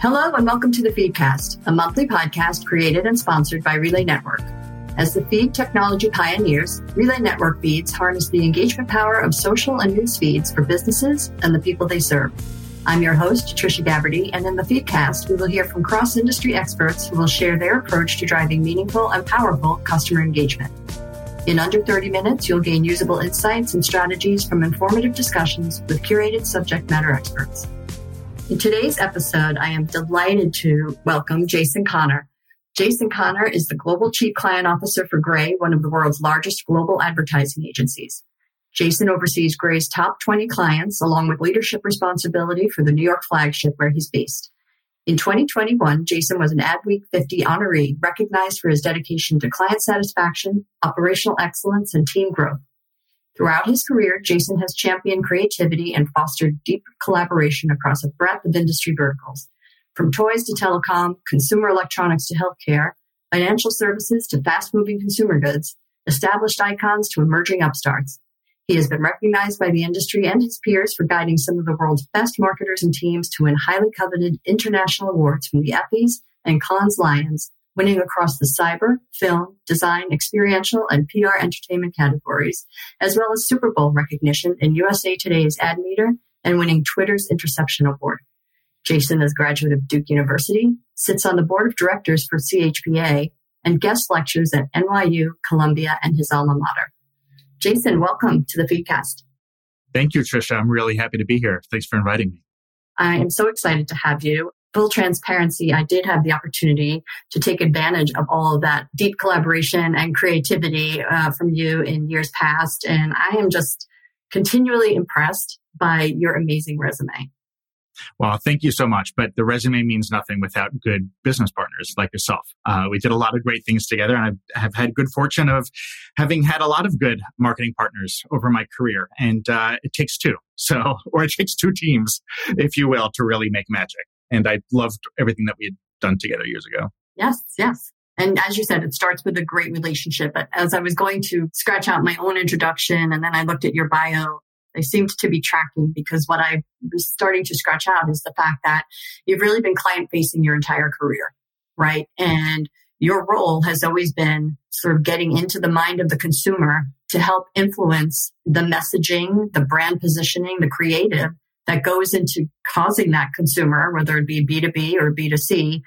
Hello and welcome to the Feedcast, a monthly podcast created and sponsored by Relay Network. As the feed technology pioneers, Relay Network feeds harness the engagement power of social and news feeds for businesses and the people they serve. I'm your host, Tricia Gabberty, and in the Feedcast, we will hear from cross industry experts who will share their approach to driving meaningful and powerful customer engagement. In under 30 minutes, you'll gain usable insights and strategies from informative discussions with curated subject matter experts. In today's episode, I am delighted to welcome Jason Kahner. Jason Kahner is the Global Chief Client Officer for Gray, one of the world's largest global advertising agencies. Jason oversees Gray's top 20 clients, along with leadership responsibility for the New York flagship where he's based. In 2021, Jason was an Adweek 50 honoree, recognized for his dedication to client satisfaction, operational excellence, and team growth. Throughout his career, Jason has championed creativity and fostered deep collaboration across a breadth of industry verticals, from toys to telecom, consumer electronics to healthcare, financial services to fast moving consumer goods, established icons to emerging upstarts. He has been recognized by the industry and his peers for guiding some of the world's best marketers and teams to win highly coveted international awards from the Effies and Cannes Lions, winning across the cyber, film, design, experiential, and PR entertainment categories, as well as Super Bowl recognition in USA Today's Ad Meter and winning Twitter's Interception Award. Jason is a graduate of Duke University, sits on the board of directors for CHPA, and guest lectures at NYU, Columbia, and his alma mater. Jason, welcome to the Feedcast. Thank you, Tricia. I'm really happy to be here. Thanks for inviting me. I am so excited to have you full transparency, I did have the opportunity to take advantage of all of that deep collaboration and creativity uh, from you in years past. And I am just continually impressed by your amazing resume. Well, thank you so much. But the resume means nothing without good business partners like yourself. Uh, we did a lot of great things together, and I have had good fortune of having had a lot of good marketing partners over my career. And uh, it takes two, so or it takes two teams, if you will, to really make magic and I loved everything that we had done together years ago. Yes, yes. And as you said, it starts with a great relationship. But as I was going to scratch out my own introduction and then I looked at your bio, they seemed to be tracking because what I was starting to scratch out is the fact that you've really been client facing your entire career, right? And your role has always been sort of getting into the mind of the consumer to help influence the messaging, the brand positioning, the creative that goes into causing that consumer, whether it be B2B or B2C,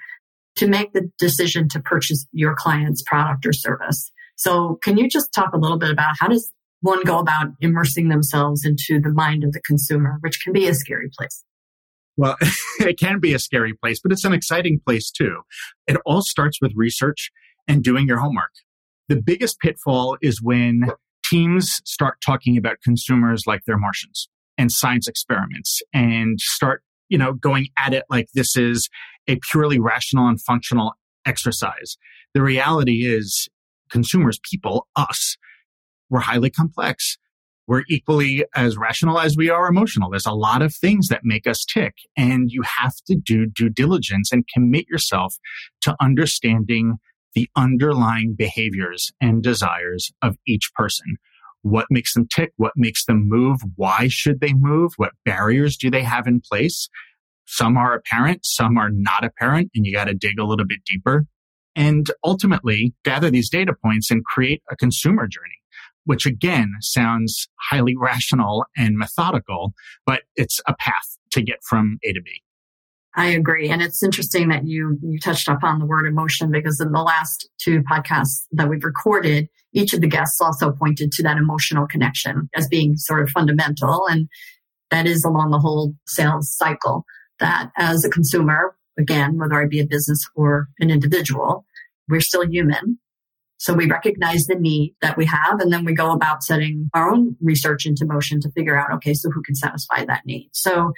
to make the decision to purchase your client's product or service. So can you just talk a little bit about how does one go about immersing themselves into the mind of the consumer, which can be a scary place? Well, it can be a scary place, but it's an exciting place too. It all starts with research and doing your homework. The biggest pitfall is when teams start talking about consumers like they're Martians and science experiments and start, you know, going at it like this is a purely rational and functional exercise. The reality is consumers, people, us, we're highly complex. We're equally as rational as we are emotional. There's a lot of things that make us tick and you have to do due diligence and commit yourself to understanding the underlying behaviors and desires of each person what makes them tick, what makes them move, why should they move, what barriers do they have in place. Some are apparent, some are not apparent, and you got to dig a little bit deeper. And ultimately gather these data points and create a consumer journey, which again sounds highly rational and methodical, but it's a path to get from A to B. I agree. And it's interesting that you, you touched upon the word emotion because in the last two podcasts that we've recorded, each of the guests also pointed to that emotional connection as being sort of fundamental. And that is along the whole sales cycle that as a consumer, again, whether I be a business or an individual, we're still human. So we recognize the need that we have, and then we go about setting our own research into motion to figure out, okay, so who can satisfy that need? So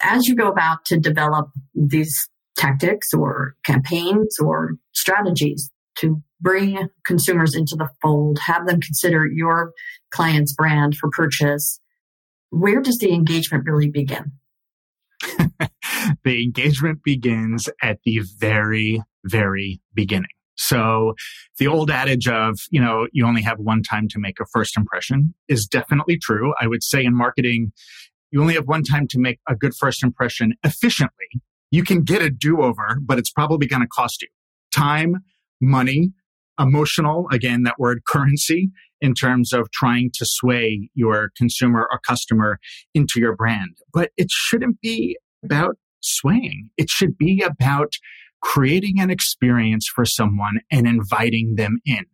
as you go about to develop these tactics or campaigns or strategies to bring consumers into the fold, have them consider your client's brand for purchase, where does the engagement really begin? the engagement begins at the very, very beginning. So the old adage of, you know, you only have one time to make a first impression is definitely true. I would say in marketing, you only have one time to make a good first impression efficiently. You can get a do over, but it's probably going to cost you time, money, emotional, again, that word currency in terms of trying to sway your consumer or customer into your brand. But it shouldn't be about swaying. It should be about creating an experience for someone and inviting them in.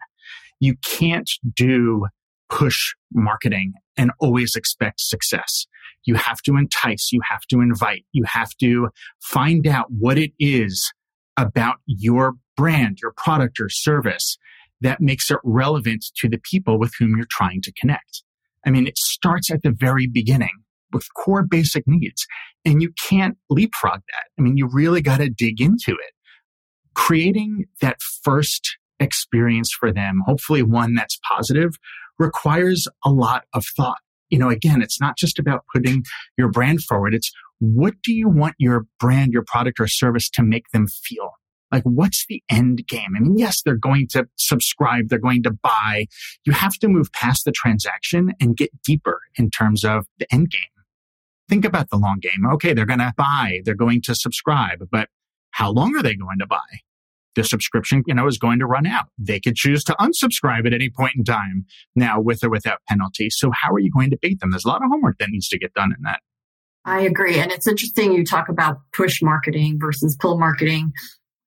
You can't do push marketing and always expect success. You have to entice, you have to invite, you have to find out what it is about your brand, your product or service that makes it relevant to the people with whom you're trying to connect. I mean, it starts at the very beginning with core basic needs and you can't leapfrog that. I mean, you really got to dig into it. Creating that first experience for them, hopefully one that's positive, requires a lot of thought. You know, again, it's not just about putting your brand forward. It's what do you want your brand, your product or service to make them feel? Like, what's the end game? I mean, yes, they're going to subscribe. They're going to buy. You have to move past the transaction and get deeper in terms of the end game. Think about the long game. Okay. They're going to buy. They're going to subscribe, but how long are they going to buy? The subscription, you know, is going to run out. They could choose to unsubscribe at any point in time now with or without penalty. So how are you going to beat them? There's a lot of homework that needs to get done in that. I agree. And it's interesting you talk about push marketing versus pull marketing.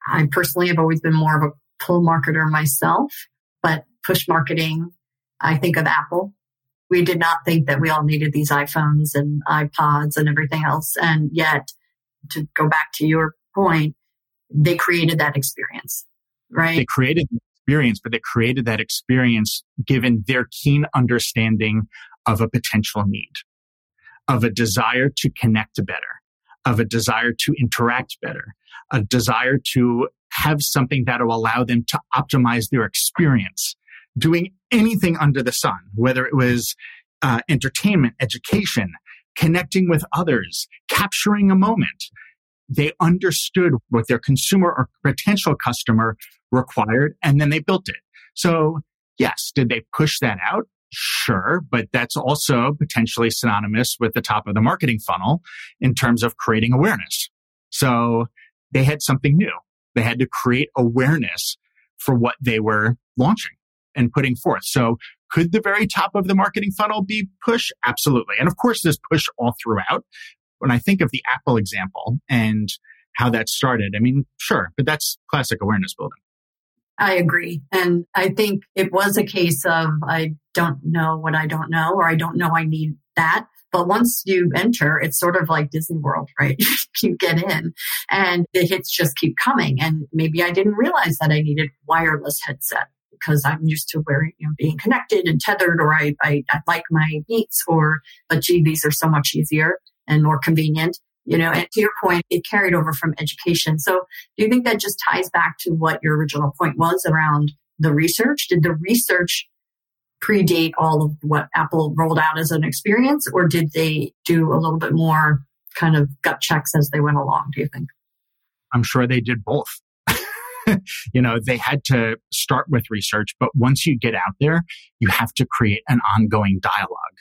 I personally have always been more of a pull marketer myself, but push marketing, I think of Apple. We did not think that we all needed these iPhones and iPods and everything else. And yet, to go back to your point, they created that experience, right? They created the experience, but they created that experience given their keen understanding of a potential need, of a desire to connect better, of a desire to interact better, a desire to have something that will allow them to optimize their experience, doing anything under the sun, whether it was uh, entertainment, education, connecting with others, capturing a moment, they understood what their consumer or potential customer required and then they built it. So yes, did they push that out? Sure, but that's also potentially synonymous with the top of the marketing funnel in terms of creating awareness. So they had something new. They had to create awareness for what they were launching and putting forth. So could the very top of the marketing funnel be push? Absolutely. And of course, there's push all throughout, when I think of the Apple example and how that started, I mean, sure, but that's classic awareness building. I agree. And I think it was a case of I don't know what I don't know, or I don't know I need that. But once you enter, it's sort of like Disney World, right? you get in and the hits just keep coming. And maybe I didn't realize that I needed wireless headset because I'm used to wearing, you know, being connected and tethered, or I, I, I like my beats, or, but gee, these are so much easier and more convenient. You know, and to your point, it carried over from education. So do you think that just ties back to what your original point was around the research? Did the research predate all of what Apple rolled out as an experience, or did they do a little bit more kind of gut checks as they went along, do you think? I'm sure they did both. you know, they had to start with research, but once you get out there, you have to create an ongoing dialogue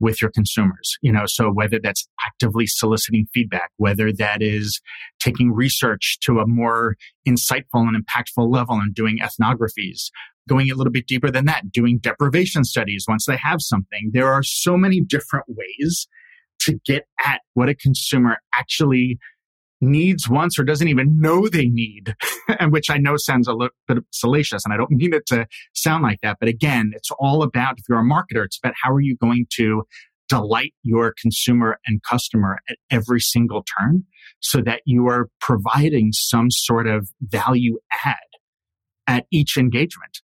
with your consumers. You know, so whether that's actively soliciting feedback, whether that is taking research to a more insightful and impactful level and doing ethnographies, going a little bit deeper than that, doing deprivation studies once they have something. There are so many different ways to get at what a consumer actually needs wants or doesn't even know they need, and which I know sounds a little bit salacious and I don't mean it to sound like that. But again, it's all about, if you're a marketer, it's about how are you going to delight your consumer and customer at every single turn so that you are providing some sort of value add at each engagement.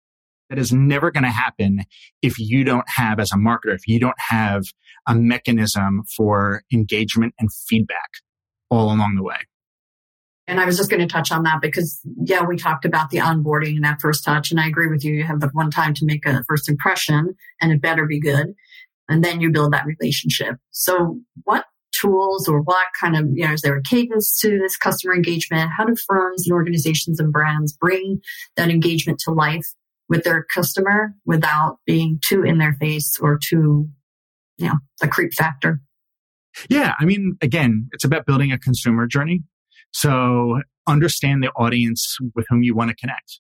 That is never going to happen if you don't have, as a marketer, if you don't have a mechanism for engagement and feedback all along the way. And I was just going to touch on that because, yeah, we talked about the onboarding and that first touch. And I agree with you. You have the one time to make a first impression and it better be good. And then you build that relationship. So what tools or what kind of, you know, is there a cadence to this customer engagement? How do firms and organizations and brands bring that engagement to life with their customer without being too in their face or too, you know, the creep factor? Yeah. I mean, again, it's about building a consumer journey. So understand the audience with whom you want to connect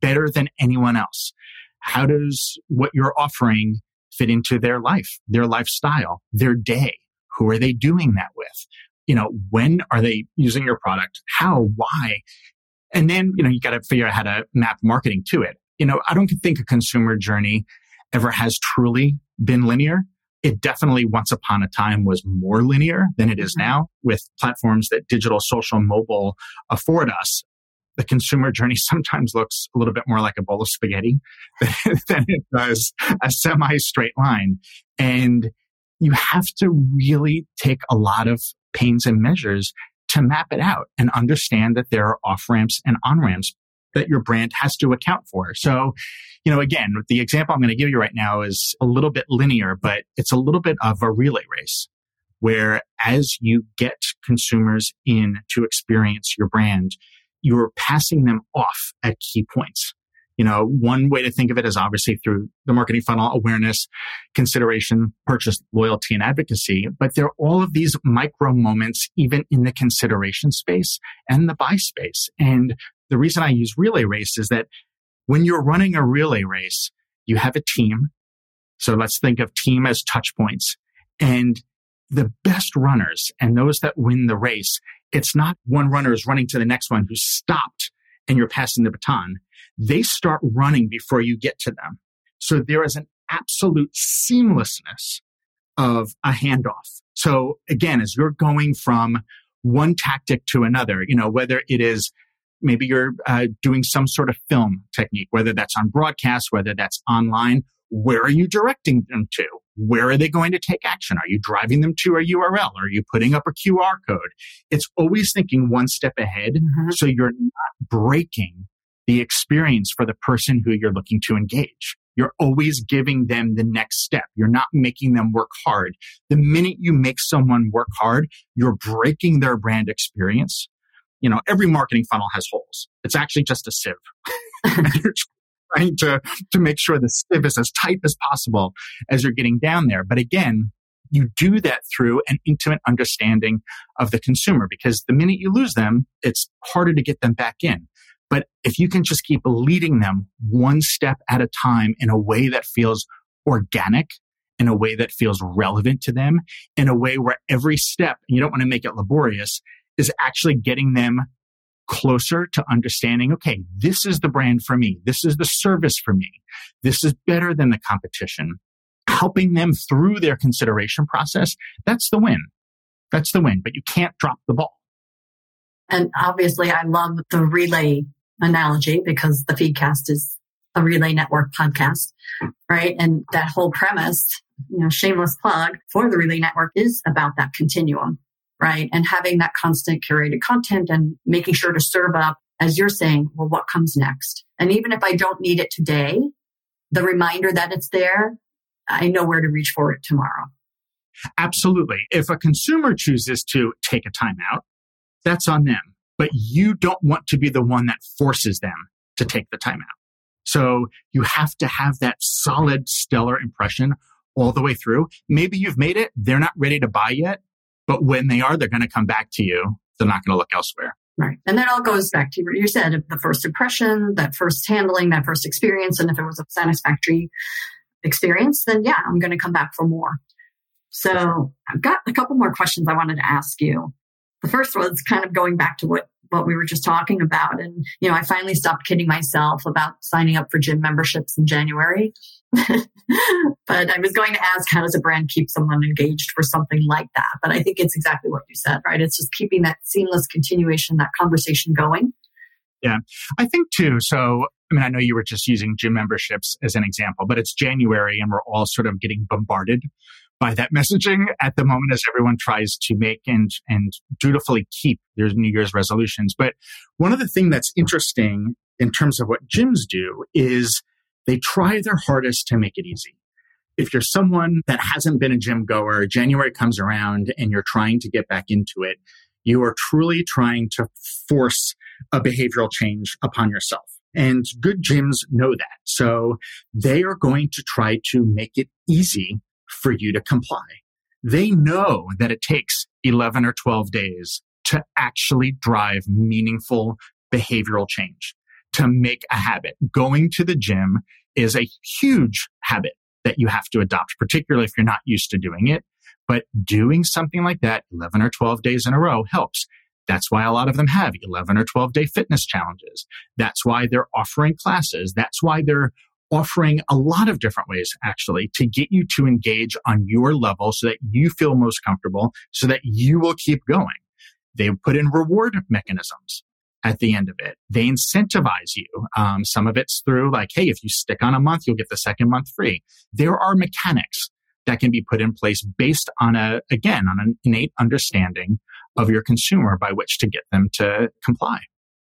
better than anyone else. How does what you're offering fit into their life, their lifestyle, their day? Who are they doing that with? You know, when are they using your product? How? Why? And then, you know, you got to figure out how to map marketing to it. You know, I don't think a consumer journey ever has truly been linear. It definitely once upon a time was more linear than it is mm-hmm. now with platforms that digital, social, mobile afford us. The consumer journey sometimes looks a little bit more like a bowl of spaghetti than it does a semi straight line. And you have to really take a lot of pains and measures to map it out and understand that there are off ramps and on ramps that your brand has to account for. So, you know, again, the example I'm going to give you right now is a little bit linear, but it's a little bit of a relay race where as you get consumers in to experience your brand, you're passing them off at key points. You know, one way to think of it is obviously through the marketing funnel awareness, consideration, purchase, loyalty, and advocacy. But there are all of these micro moments, even in the consideration space and the buy space. And the reason I use relay race is that when you're running a relay race, you have a team. So let's think of team as touch points and the best runners and those that win the race. It's not one runner is running to the next one who stopped and you're passing the baton. They start running before you get to them. So there is an absolute seamlessness of a handoff. So again, as you're going from one tactic to another, you know, whether it is maybe you're uh, doing some sort of film technique, whether that's on broadcast, whether that's online. Where are you directing them to? Where are they going to take action? Are you driving them to a URL? Are you putting up a QR code? It's always thinking one step ahead. Mm-hmm. So you're not breaking the experience for the person who you're looking to engage. You're always giving them the next step. You're not making them work hard. The minute you make someone work hard, you're breaking their brand experience you know, every marketing funnel has holes. It's actually just a sieve. you're trying to, to make sure the sieve is as tight as possible as you're getting down there. But again, you do that through an intimate understanding of the consumer because the minute you lose them, it's harder to get them back in. But if you can just keep leading them one step at a time in a way that feels organic, in a way that feels relevant to them, in a way where every step, you don't want to make it laborious, is actually getting them closer to understanding, okay, this is the brand for me. This is the service for me. This is better than the competition. Helping them through their consideration process. That's the win. That's the win, but you can't drop the ball. And obviously I love the relay analogy because the feedcast is a relay network podcast, right? And that whole premise, you know, shameless plug for the relay network is about that continuum right? And having that constant curated content and making sure to serve up, as you're saying, well, what comes next? And even if I don't need it today, the reminder that it's there, I know where to reach for it tomorrow. Absolutely. If a consumer chooses to take a timeout, that's on them. But you don't want to be the one that forces them to take the timeout. So you have to have that solid, stellar impression all the way through. Maybe you've made it. They're not ready to buy yet. But when they are, they're going to come back to you. They're not going to look elsewhere. Right. And that all goes back to what you said the first impression, that first handling, that first experience. And if it was a satisfactory experience, then yeah, I'm going to come back for more. So I've got a couple more questions I wanted to ask you. The first one's kind of going back to what what we were just talking about. And, you know, I finally stopped kidding myself about signing up for gym memberships in January. but I was going to ask, how does a brand keep someone engaged for something like that? But I think it's exactly what you said, right? It's just keeping that seamless continuation, that conversation going. Yeah. I think too. So, I mean, I know you were just using gym memberships as an example, but it's January and we're all sort of getting bombarded by that messaging at the moment as everyone tries to make and and dutifully keep their New Year's resolutions. But one of the things that's interesting in terms of what gyms do is they try their hardest to make it easy. If you're someone that hasn't been a gym goer, January comes around and you're trying to get back into it, you are truly trying to force a behavioral change upon yourself. And good gyms know that. So they are going to try to make it easy for you to comply. They know that it takes 11 or 12 days to actually drive meaningful behavioral change, to make a habit. Going to the gym is a huge habit that you have to adopt, particularly if you're not used to doing it. But doing something like that 11 or 12 days in a row helps. That's why a lot of them have 11 or 12 day fitness challenges. That's why they're offering classes. That's why they're offering a lot of different ways actually to get you to engage on your level so that you feel most comfortable so that you will keep going. They put in reward mechanisms at the end of it. They incentivize you. Um, some of it's through like, hey, if you stick on a month, you'll get the second month free. There are mechanics that can be put in place based on a, again, on an innate understanding of your consumer by which to get them to comply.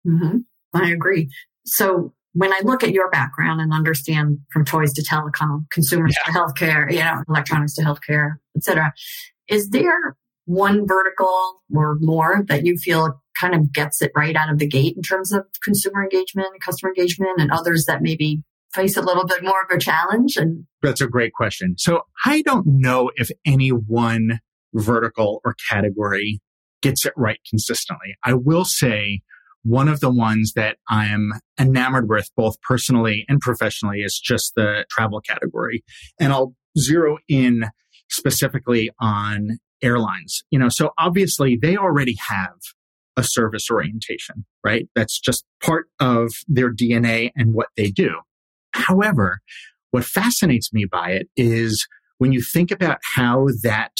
Mm-hmm. I agree. So when I look at your background and understand from toys to telecom, consumers yeah. to healthcare, you know, electronics to healthcare, et cetera, is there one vertical or more that you feel kind of gets it right out of the gate in terms of consumer engagement and customer engagement and others that maybe face a little bit more of a challenge and that's a great question so i don't know if any one vertical or category gets it right consistently i will say one of the ones that I'm enamored with both personally and professionally is just the travel category. And I'll zero in specifically on airlines. You know, so obviously they already have a service orientation, right? That's just part of their DNA and what they do. However, what fascinates me by it is when you think about how that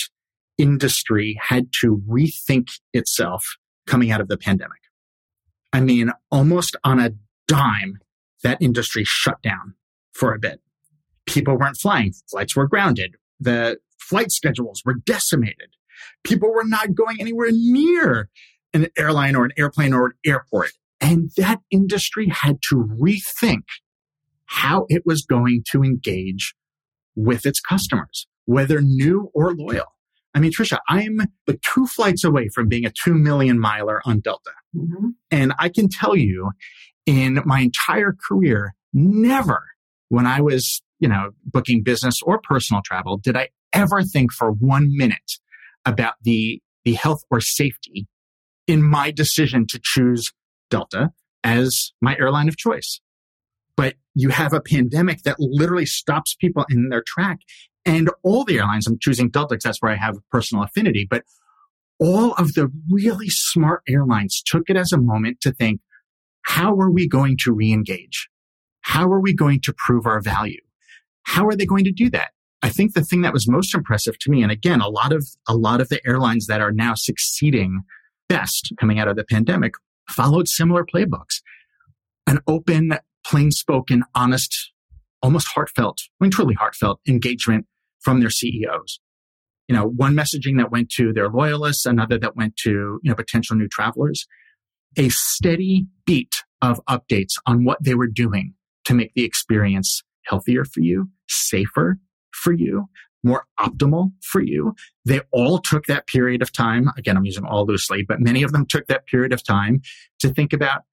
industry had to rethink itself coming out of the pandemic. I mean, almost on a dime, that industry shut down for a bit. People weren't flying. Flights were grounded. The flight schedules were decimated. People were not going anywhere near an airline or an airplane or an airport. And that industry had to rethink how it was going to engage with its customers, whether new or loyal. I mean, Tricia, I'm the two flights away from being a two million miler on Delta. Mm-hmm. And I can tell you in my entire career, never when I was, you know, booking business or personal travel, did I ever think for one minute about the, the health or safety in my decision to choose Delta as my airline of choice. But you have a pandemic that literally stops people in their track and all the airlines, I'm choosing Delta because that's where I have personal affinity, but all of the really smart airlines took it as a moment to think, how are we going to re-engage? How are we going to prove our value? How are they going to do that? I think the thing that was most impressive to me, and again, a lot of, a lot of the airlines that are now succeeding best coming out of the pandemic followed similar playbooks. An open, plain spoken, honest, almost heartfelt, I mean, truly heartfelt engagement from their CEOs. You know, one messaging that went to their loyalists, another that went to, you know, potential new travelers, a steady beat of updates on what they were doing to make the experience healthier for you, safer for you, more optimal for you. They all took that period of time. Again, I'm using all loosely, but many of them took that period of time to think about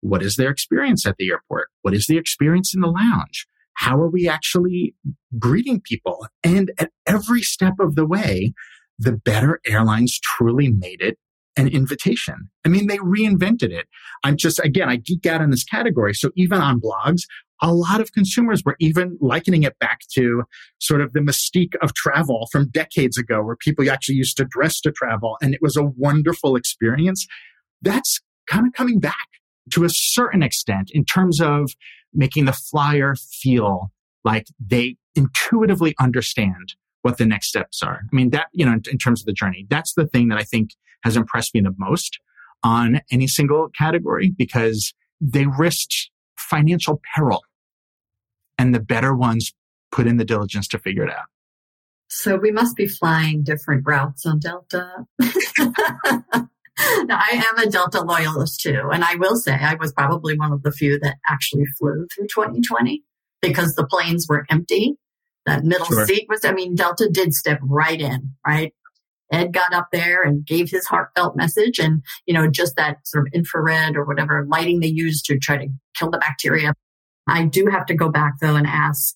what is their experience at the airport? What is the experience in the lounge? How are we actually greeting people? And at every step of the way, the better airlines truly made it an invitation. I mean, they reinvented it. I'm just, again, I geek out in this category. So even on blogs, a lot of consumers were even likening it back to sort of the mystique of travel from decades ago, where people actually used to dress to travel and it was a wonderful experience. That's kind of coming back to a certain extent in terms of making the flyer feel like they intuitively understand what the next steps are. I mean, that, you know, in, in, terms of the journey, that's the thing that I think has impressed me the most on any single category because they risked financial peril and the better ones put in the diligence to figure it out. So we must be flying different routes on Delta. I am a Delta loyalist too. And I will say I was probably one of the few that actually flew through 2020 because the planes were empty. That middle sure. seat was, I mean, Delta did step right in, right? Ed got up there and gave his heartfelt message and, you know, just that sort of infrared or whatever lighting they used to try to kill the bacteria. I do have to go back though and ask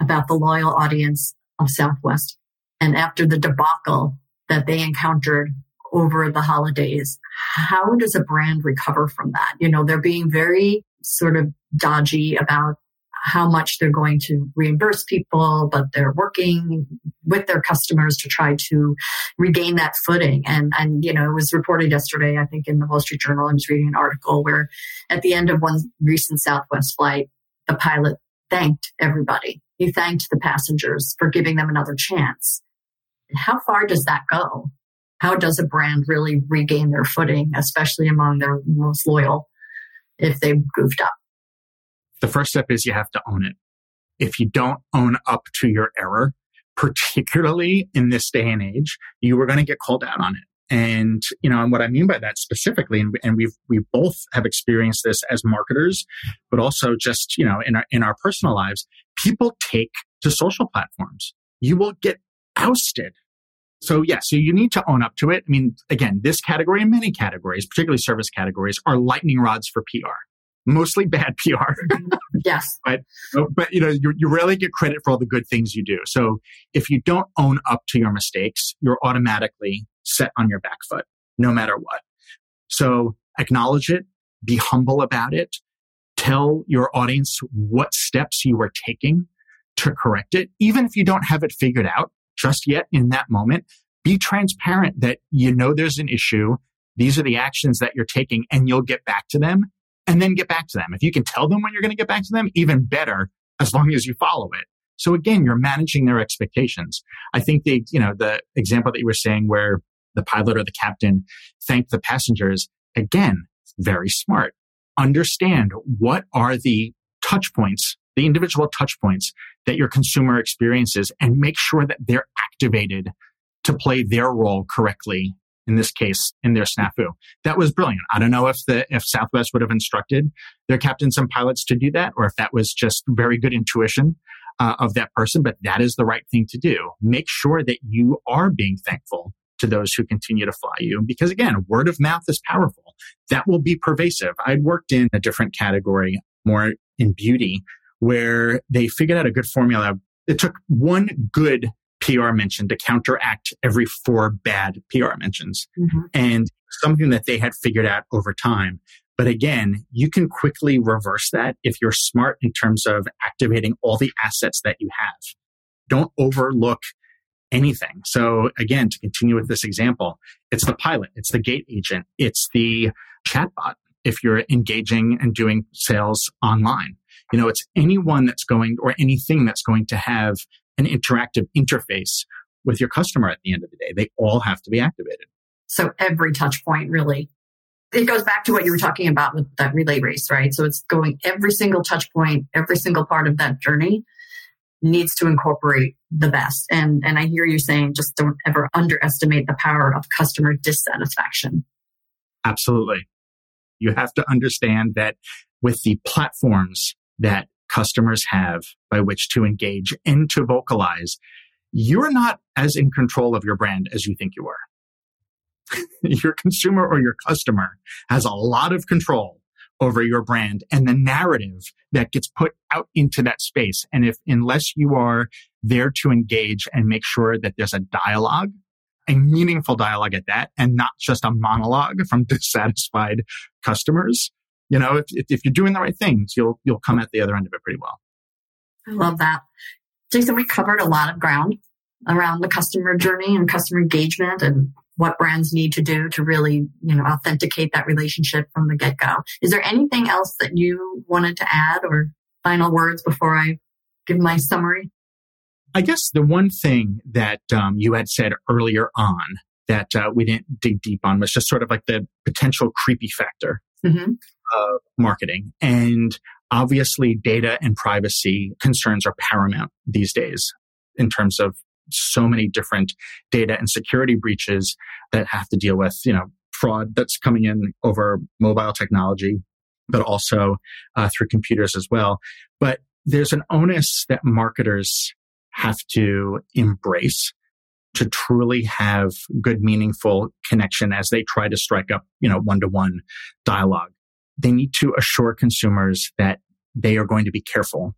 about the loyal audience of Southwest. And after the debacle that they encountered over the holidays. how does a brand recover from that? You know, they're being very sort of dodgy about how much they're going to reimburse people, but they're working with their customers to try to regain that footing. And, and, you know, it was reported yesterday, I think in the Wall Street Journal, I was reading an article where at the end of one recent Southwest flight, the pilot thanked everybody. He thanked the passengers for giving them another chance. How far does that go? How does a brand really regain their footing, especially among their most loyal, if they've goofed up? The first step is you have to own it. If you don't own up to your error, particularly in this day and age, you are going to get called out on it. And, you know, and what I mean by that specifically, and, and we've, we both have experienced this as marketers, but also just, you know, in our, in our personal lives, people take to social platforms. You will get ousted. So yeah, so you need to own up to it. I mean, again, this category and many categories, particularly service categories, are lightning rods for PR mostly bad PR. yes. But, but you know, you, you rarely get credit for all the good things you do. So if you don't own up to your mistakes, you're automatically set on your back foot, no matter what. So acknowledge it, be humble about it, tell your audience what steps you are taking to correct it. Even if you don't have it figured out just yet in that moment, be transparent that you know there's an issue. These are the actions that you're taking and you'll get back to them and then get back to them. If you can tell them when you're going to get back to them, even better, as long as you follow it. So again, you're managing their expectations. I think the, you know, the example that you were saying where the pilot or the captain thanked the passengers, again, very smart. Understand what are the touch points, the individual touch points that your consumer experiences and make sure that they're activated to play their role correctly in this case in their snafu. That was brilliant. I don't know if the if Southwest would have instructed their captains and pilots to do that, or if that was just very good intuition uh, of that person. But that is the right thing to do. Make sure that you are being thankful to those who continue to fly you, because again, word of mouth is powerful. That will be pervasive. I'd worked in a different category, more in beauty, where they figured out a good formula. It took one good PR mention to counteract every four bad PR mentions. Mm-hmm. And something that they had figured out over time. But again, you can quickly reverse that if you're smart in terms of activating all the assets that you have. Don't overlook anything. So again, to continue with this example, it's the pilot, it's the gate agent, it's the chatbot. If you're engaging and doing sales online, you know, it's anyone that's going or anything that's going to have an interactive interface with your customer at the end of the day. They all have to be activated. So every touch point really it goes back to what you were talking about with that relay race, right? So it's going every single touch point, every single part of that journey needs to incorporate the best. And and I hear you saying just don't ever underestimate the power of customer dissatisfaction. Absolutely. You have to understand that with the platforms that customers have by which to engage and to vocalize, you're not as in control of your brand as you think you are. your consumer or your customer has a lot of control over your brand and the narrative that gets put out into that space. And if, unless you are there to engage and make sure that there's a dialogue, a meaningful dialogue at that, and not just a monologue from dissatisfied customers, you know, if, if you're doing the right things, you'll, you'll come at the other end of it pretty well. I love that. Jason, we covered a lot of ground around the customer journey and customer engagement and what brands need to do to really, you know, authenticate that relationship from the get go. Is there anything else that you wanted to add or final words before I give my summary? I guess the one thing that um, you had said earlier on that uh, we didn't dig deep on was just sort of like the potential creepy factor. Mm-hmm of marketing. And obviously data and privacy concerns are paramount these days in terms of so many different data and security breaches that have to deal with, you know, fraud that's coming in over mobile technology, but also uh, through computers as well. But there's an onus that marketers have to embrace to truly have good, meaningful connection as they try to strike up, you know, one to one dialogue they need to assure consumers that they are going to be careful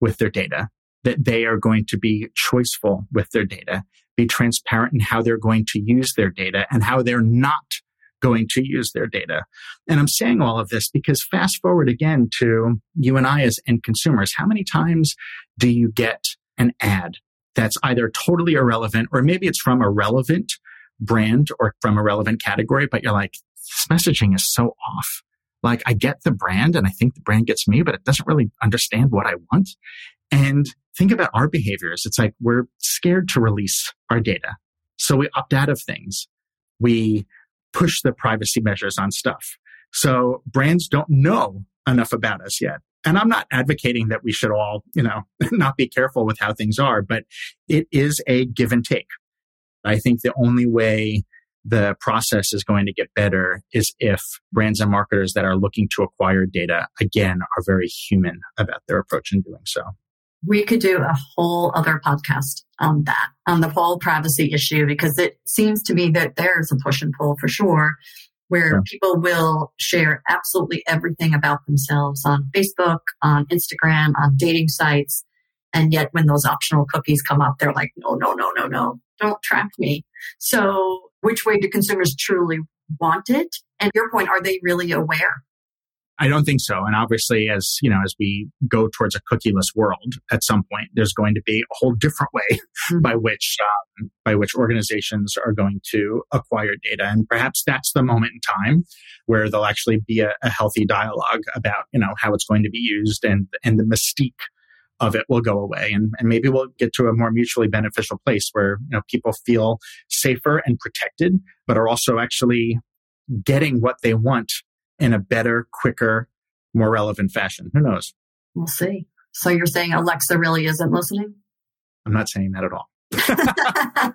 with their data, that they are going to be choiceful with their data, be transparent in how they're going to use their data and how they're not going to use their data. And I'm saying all of this because fast forward again to you and I as end consumers. How many times do you get an ad that's either totally irrelevant or maybe it's from a relevant brand or from a relevant category, but you're like, this messaging is so off. Like I get the brand and I think the brand gets me, but it doesn't really understand what I want. And think about our behaviors. It's like we're scared to release our data. So we opt out of things. We push the privacy measures on stuff. So brands don't know enough about us yet. And I'm not advocating that we should all, you know, not be careful with how things are, but it is a give and take. I think the only way the process is going to get better is if brands and marketers that are looking to acquire data again are very human about their approach in doing so. We could do a whole other podcast on that, on the whole privacy issue, because it seems to me that there's a push and pull for sure, where sure. people will share absolutely everything about themselves on Facebook, on Instagram, on dating sites. And yet when those optional cookies come up, they're like, no, no, no, no, no, don't track me. So which way do consumers truly want it? And your point, are they really aware? I don't think so. And obviously, as you know, as we go towards a cookieless world, at some point, there's going to be a whole different way mm-hmm. by which um, by which organizations are going to acquire data, and perhaps that's the moment in time where there'll actually be a, a healthy dialogue about you know how it's going to be used and and the mystique of it will go away and, and maybe we'll get to a more mutually beneficial place where you know people feel safer and protected but are also actually getting what they want in a better quicker more relevant fashion. Who knows? We'll see. So you're saying alexa really isn't listening? I'm not saying that at all.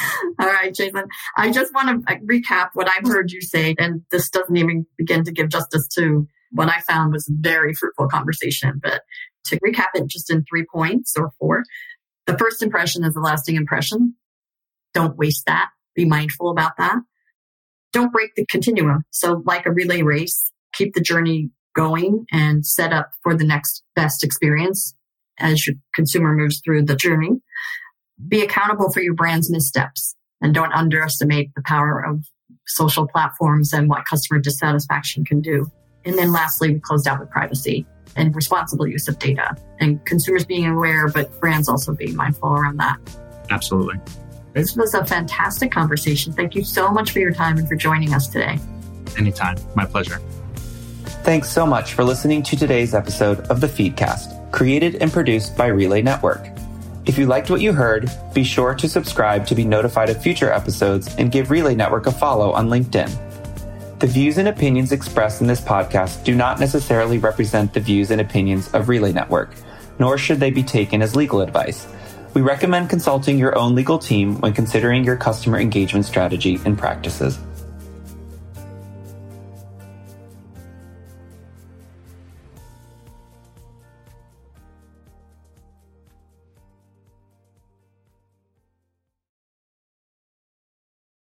All right jason. I just want to uh, recap what i've heard you say and this doesn't even begin to give justice to what I found was a very fruitful conversation. But to recap it just in three points or four, the first impression is a lasting impression. Don't waste that. Be mindful about that. Don't break the continuum. So like a relay race, keep the journey going and set up for the next best experience as your consumer moves through the journey. Be accountable for your brand's missteps and don't underestimate the power of social platforms and what customer dissatisfaction can do. And then lastly, we closed out with privacy and responsible use of data and consumers being aware, but brands also being mindful around that. Absolutely. This was a fantastic conversation. Thank you so much for your time and for joining us today. Anytime. My pleasure. Thanks so much for listening to today's episode of the Feedcast, created and produced by Relay Network. If you liked what you heard, be sure to subscribe to be notified of future episodes and give Relay Network a follow on LinkedIn. The views and opinions expressed in this podcast do not necessarily represent the views and opinions of Relay Network, nor should they be taken as legal advice. We recommend consulting your own legal team when considering your customer engagement strategy and practices.